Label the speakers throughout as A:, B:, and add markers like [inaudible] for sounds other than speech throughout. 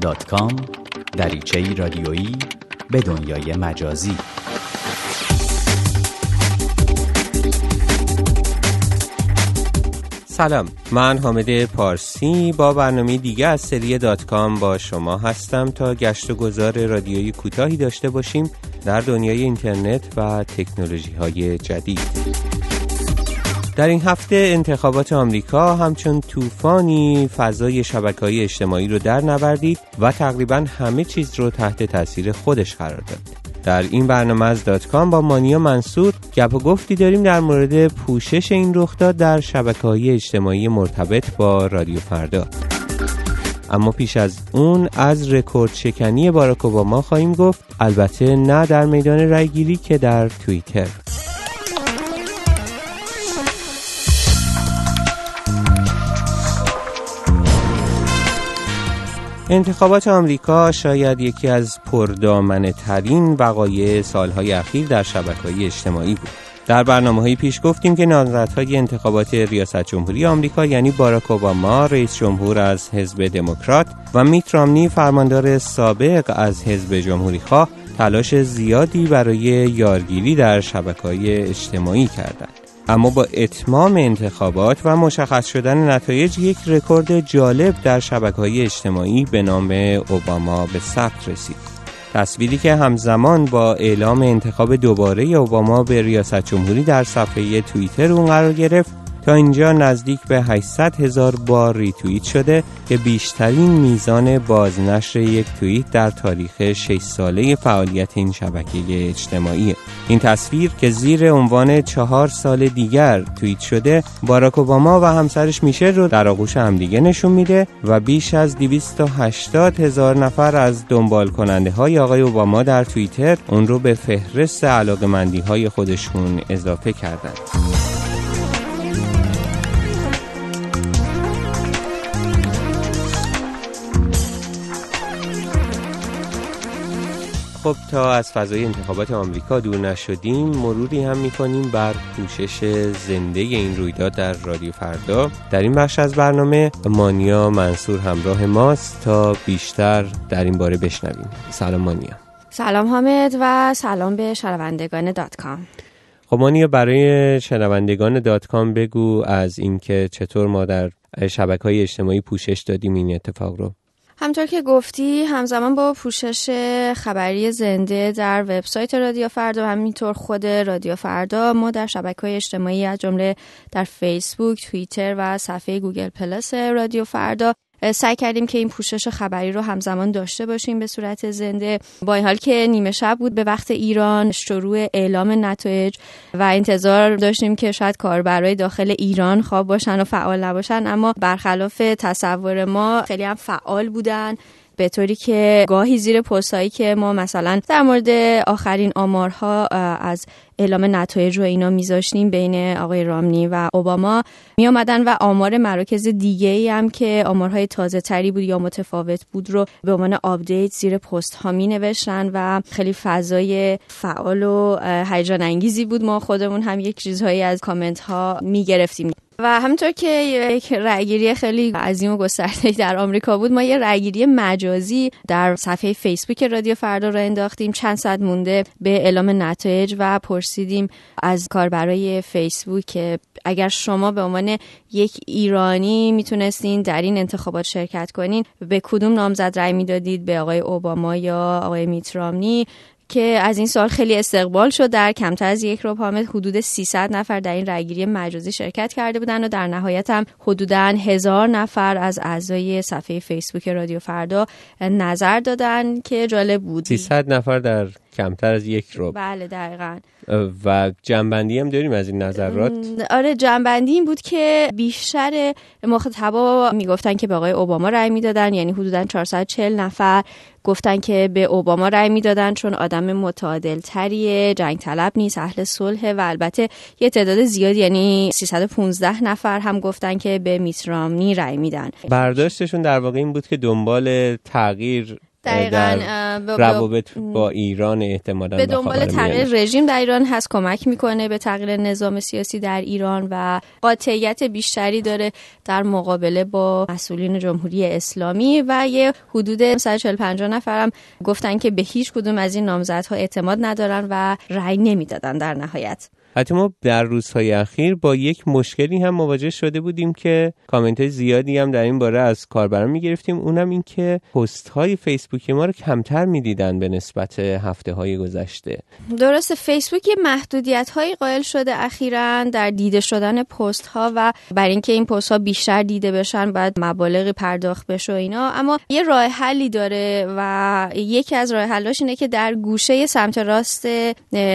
A: دات کام دریچه رادیویی به دنیای مجازی.
B: سلام من حامد پارسی با برنامه دیگه از سری دات کام با شما هستم تا گشت و گذار رادیویی کوتاهی داشته باشیم در دنیای اینترنت و تکنولوژی های جدید. در این هفته انتخابات آمریکا همچون طوفانی فضای شبکه های اجتماعی رو در نوردید و تقریبا همه چیز رو تحت تاثیر خودش قرار داد. در این برنامه از دات کام با مانیا منصور گپ و گفتی داریم در مورد پوشش این رخداد در شبکه های اجتماعی مرتبط با رادیو فردا. اما پیش از اون از رکورد شکنی باراک اوباما خواهیم گفت البته نه در میدان رأیگیری که در توییتر انتخابات آمریکا شاید یکی از پردامنه ترین وقایع سالهای اخیر در شبکه های اجتماعی بود. در برنامه های پیش گفتیم که نامزدهای انتخابات ریاست جمهوری آمریکا یعنی باراک اوباما رئیس جمهور از حزب دموکرات و میت رامنی فرماندار سابق از حزب جمهوری خواه تلاش زیادی برای یارگیری در شبکه های اجتماعی کردند. اما با اتمام انتخابات و مشخص شدن نتایج یک رکورد جالب در شبکه های اجتماعی به نام اوباما به ثبت رسید. تصویری که همزمان با اعلام انتخاب دوباره اوباما به ریاست جمهوری در صفحه توییتر اون قرار گرفت تا اینجا نزدیک به 800 هزار بار ریتوییت شده که بیشترین میزان بازنشر یک توییت در تاریخ 6 ساله فعالیت این شبکه اجتماعی این تصویر که زیر عنوان چهار سال دیگر توییت شده باراک اوباما و همسرش میشل رو در آغوش همدیگه نشون میده و بیش از 280 هزار نفر از دنبال کننده های آقای اوباما در توییتر اون رو به فهرست علاقمندی های خودشون اضافه کردند. خب تا از فضای انتخابات آمریکا دور نشدیم مروری هم می‌کنیم بر پوشش زنده این رویداد در رادیو فردا. در این بخش از برنامه مانیا منصور همراه ماست تا بیشتر در این باره بشنویم. سلام مانیا.
C: سلام حامد و سلام به شنوندگان دات کام.
B: خب مانیا برای شنوندگان دات کام بگو از اینکه چطور ما در شبکه های اجتماعی پوشش دادیم این اتفاق رو.
C: همینطور که گفتی همزمان با پوشش خبری زنده در وبسایت رادیو فردا و همینطور خود رادیو فردا ما در شبکه های اجتماعی از جمله در فیسبوک، توییتر و صفحه گوگل پلاس رادیو فردا سعی کردیم که این پوشش خبری رو همزمان داشته باشیم به صورت زنده. با این حال که نیمه شب بود به وقت ایران شروع اعلام نتایج و انتظار داشتیم که شاید کاربرای داخل ایران خواب باشن و فعال نباشن اما برخلاف تصور ما خیلی هم فعال بودن. به طوری که گاهی زیر پستایی که ما مثلا در مورد آخرین آمارها از اعلام نتایج و اینا میذاشتیم بین آقای رامنی و اوباما می آمدن و آمار مراکز دیگه ای هم که آمارهای تازه تری بود یا متفاوت بود رو به عنوان update زیر پست ها می نوشتن و خیلی فضای فعال و هیجان انگیزی بود. ما خودمون هم یک چیزهایی از کامنت ها می گرفتیم و همینطور که یک رأیگیری خیلی عظیم و گسترده [laughs] در آمریکا بود ما یه رأیگیری مجازی در صفحه فیسبوک رادیو فردا راه انداختیم. چند ساعت مونده به اعلام نتایج و پرسیدیم از کاربرای فیسبوک که اگر شما به عنوان یک ایرانی می‌تونستین در این انتخابات شرکت کنین به کدوم نامزد رأی می‌دادید؟ به آقای اوباما یا آقای میترامنی؟ که از این سال خیلی استقبال شد در کمتر از یک روب حامد حدود 300 نفر در این رأیگیری مجازی شرکت کرده بودند و در نهایت هم حدودا هزار نفر از اعضای صفحه فیسبوک رادیو فردا نظر دادن که جالب بود.
B: 300 نفر در کمتر از یک رو
C: بله دقیقا.
B: و جنبندی هم داریم از این نظرات
C: آره جنبندی این بود که بیشتر مخاطبا می‌گفتن که به آقای اوباما رأی می‌دادن یعنی حدودا 440 نفر گفتن که به اوباما رأی می‌دادن چون آدم متعادل تریه جنگ طلب نیست اهل صلح و البته یه تعداد زیادی یعنی 315 نفر هم گفتن که به میترامنی رأی میدن.
B: برداشتشون در واقع این بود که دنبال تغییر
C: دقیقا
B: روابط با ایران احتمالا
C: به دنبال تغییر رژیم در ایران هست کمک می‌کنه به تغییر نظام سیاسی در ایران و قاطعیت بیشتری داره در مقابله با مسئولین جمهوری اسلامی و یه حدود 140 نفرم گفتن که به هیچ کدوم از این نامزدها اعتماد ندارن و رأی نمی‌دادن در نهایت.
B: حتی ما در روزهای اخیر با یک مشکلی هم مواجه شده بودیم که کامنت های زیادی هم در این باره از کاربران می‌گرفتیم. اونم این که پست های فیسبوکی ما رو کمتر می‌دیدن به نسبت هفته های گذشته.
C: درست فیسبوک یه محدودیت هایی قائل شده اخیرا در دیده شدن پست ها و برای اینکه این پست ها بیشتر دیده بشن باید مبالغی پرداخت بشه و اینا. اما یه راه حلی داره و یکی از راه حلاش اینه که در گوشه سمت راست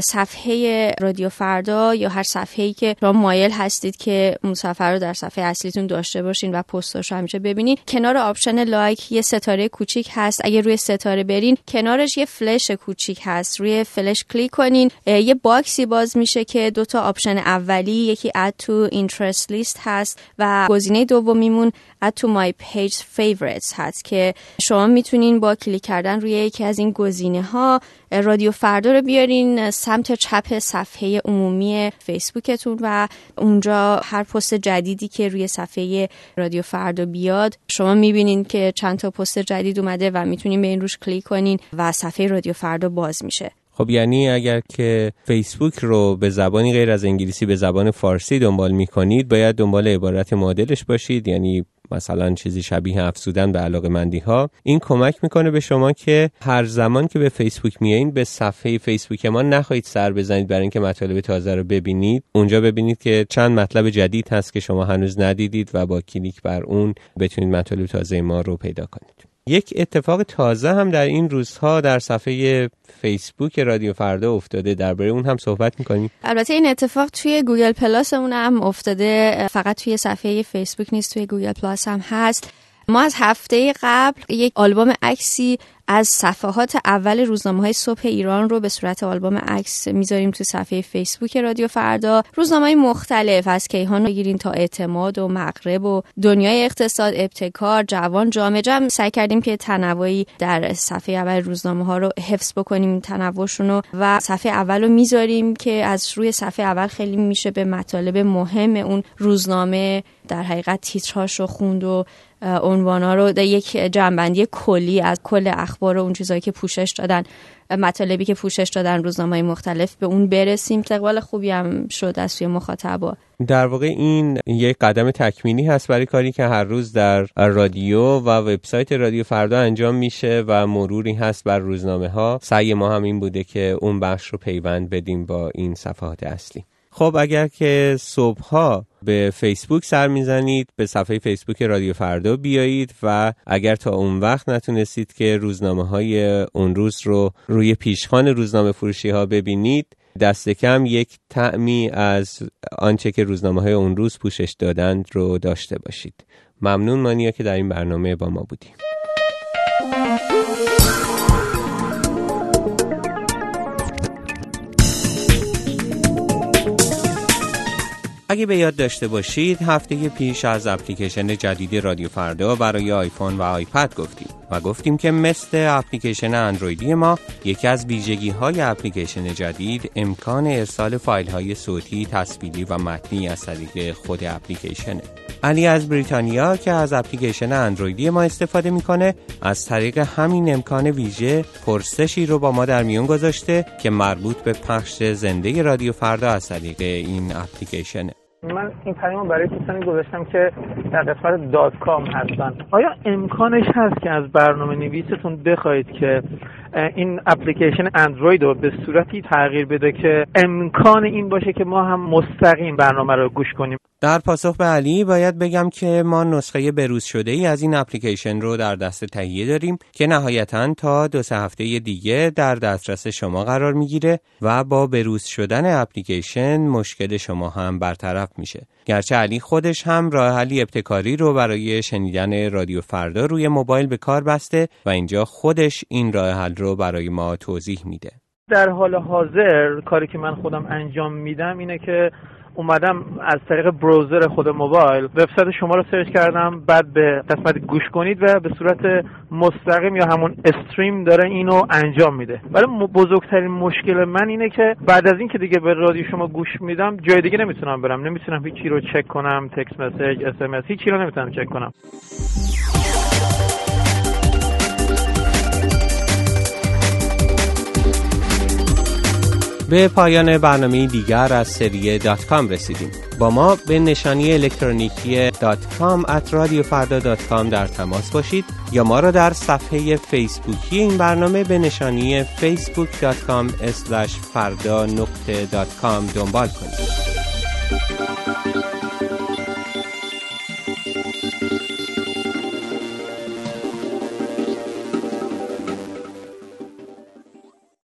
C: صفحه رادیو فردا یا هر صفحه ای که شما مایل هستید که اون صفحه رو در صفحه اصلیتون داشته باشین و پستاش رو همیشه ببینید کنار option like یه ستاره کوچیک هست. اگه روی ستاره برین کنارش یه فلش کوچیک هست. روی فلش کلیک کنین. یه box ی باز میشه که دوتا option اولی یکی add to interest list هست و گزینه دومیمون add to my page favorites هست که شما می‌تونین با کلیک کردن روی یکی از این گزینه ها رادیو فردا رو بیارین. سمت چپ صفحه عمومی فیسبوکتون و اونجا هر پست جدیدی که روی صفحه رادیو فردا بیاد شما می‌بینین که چند تا پست جدید اومده و می‌تونین به این روش کلیک کنین و صفحه رادیو فردا باز میشه.
B: خب یعنی اگر که فیسبوک رو به زبانی غیر از انگلیسی به زبان فارسی دنبال می‌کنید باید دنبال عبارت معادلش باشید یعنی مثلا چیزی شبیه افزودن به علاقه مندی ها این کمک می‌کنه به شما که هر زمان که به فیسبوک میایین به صفحه فیسبوک ما بخواهید سر بزنید برای اینکه مطالب تازه رو ببینید. اونجا ببینید که چند مطلب جدید هست که شما هنوز ندیدید و با کلیک بر اون بتونید مطالب تازه ما رو پیدا کنید. یک اتفاق تازه هم در این روزها در صفحه فیسبوک رادیو فردا افتاده. درباره اون هم صحبت می‌کنیم.
C: البته این اتفاق توی گوگل پلاس اون هم افتاده. فقط توی صفحه فیسبوک نیست توی گوگل پلاس هم هست. ما از هفته قبل یک آلبوم عکسی از صفحات اول روزنامه های صبح ایران رو به صورت آلبوم عکس می‌ذاریم تو صفحه فیسبوک رادیو فردا. روزنامه های مختلف از کیهان بگیرین تا اعتماد و مغرب و دنیای اقتصاد ابتکار جوان جامعه. جمع سعی کردیم که تنوعی در صفحه اول روزنامه ها رو حفظ بکنیم تنوعشون رو. و صفحه اول رو می‌ذاریم که از روی صفحه اول خیلی میشه به مطالب مهم اون روزنامه در حقیقت تیتراش رو خوند و عنوانا رو در یک جنبندی کلی از کل اخبار و اون چیزهایی که پوشش دادن مطالبی که پوشش دادن روزنامه مختلف به اون برسیم. استقبال خوبی هم شد از سوی مخاطبا.
B: در واقع این یک قدم تکمیلی هست برای کاری که هر روز در رادیو و وبسایت رادیو فردا انجام میشه و مروری هست بر روزنامه ها سعی ما هم این بوده که اون بخش رو پیوند بدیم با این صفحات اصلی. خب اگر که صبح به فیسبوک سر می‌زنید به صفحه فیسبوک رادیو فردا بیایید و اگر تا اون وقت نتونستید که روزنامه های اون روز رو روی پیشخان روزنامه فروشی ها ببینید دست کم یک تعمی از آنچه که روزنامه های اون روز پوشش دادند رو داشته باشید. ممنون مانیا که در این برنامه با ما بودیم. اگه به یاد داشته باشید هفته پیش از اپلیکیشن جدید رادیو فردا برای آیفون و آیپد گفتیم و گفتیم که مثل اپلیکیشن اندرویدی ما یکی از ویژگی های اپلیکیشن جدید امکان ارسال فایل های صوتی، تصویری و متنی از طریق خود اپلیکیشنه. علی از بریتانیا که از اپلیکیشن اندرویدی ما استفاده می‌کنه از طریق همین امکان ویژه پرسشی رو با ما در میون گذاشته که مربوط به پخش زنده رادیو فردا از طریق این اپلیکیشنه
D: من این پیام برای کسانی گذاشتم که در قسمت دات کام هستن. آیا امکانش هست که از برنامه نویستون بخواهید که این اپلیکیشن اندروید رو به صورتی تغییر بده که امکان این باشه که ما هم مستقیم برنامه رو گوش کنیم؟
B: در پاسخ به علی باید بگم که ما نسخه بروز شده ای از این اپلیکیشن رو در دست تهیه داریم که نهایتا تا دو سه هفته دیگه در دسترس شما قرار می‌گیره و با بروز شدن اپلیکیشن مشکل شما هم برطرف میشه. گرچه علی خودش هم راه حلی ابتکاری رو برای شنیدن رادیو فردا روی موبایل به کار بسته و اینجا خودش این راه حل رو برای ما توضیح میده.
D: در حال حاضر کاری که من خودم انجام میدم اینه که اومدم از طریق browser خود موبایل وبسایت شما رو search کردم بعد به قسمت گوش کنید و به صورت مستقیم یا همون stream داره اینو انجام میده. ولی بزرگترین مشکل من اینه که بعد از اینکه دیگه به رادیو شما گوش میدم جای دیگه نمی‌تونم برم. نمی‌تونم هیچی رو چک کنم text message اس ام اس هیچی رو نمی‌تونم چک کنم.
B: به پایان برنامه دیگر از سری دات کام رسیدیم. با ما به نشانی الکترونیکی دات کام at کام در تماس باشید یا ما را در صفحه فیسبوکی این برنامه به نشانی facebook.com فردا نقطه دات کام دنبال کنید.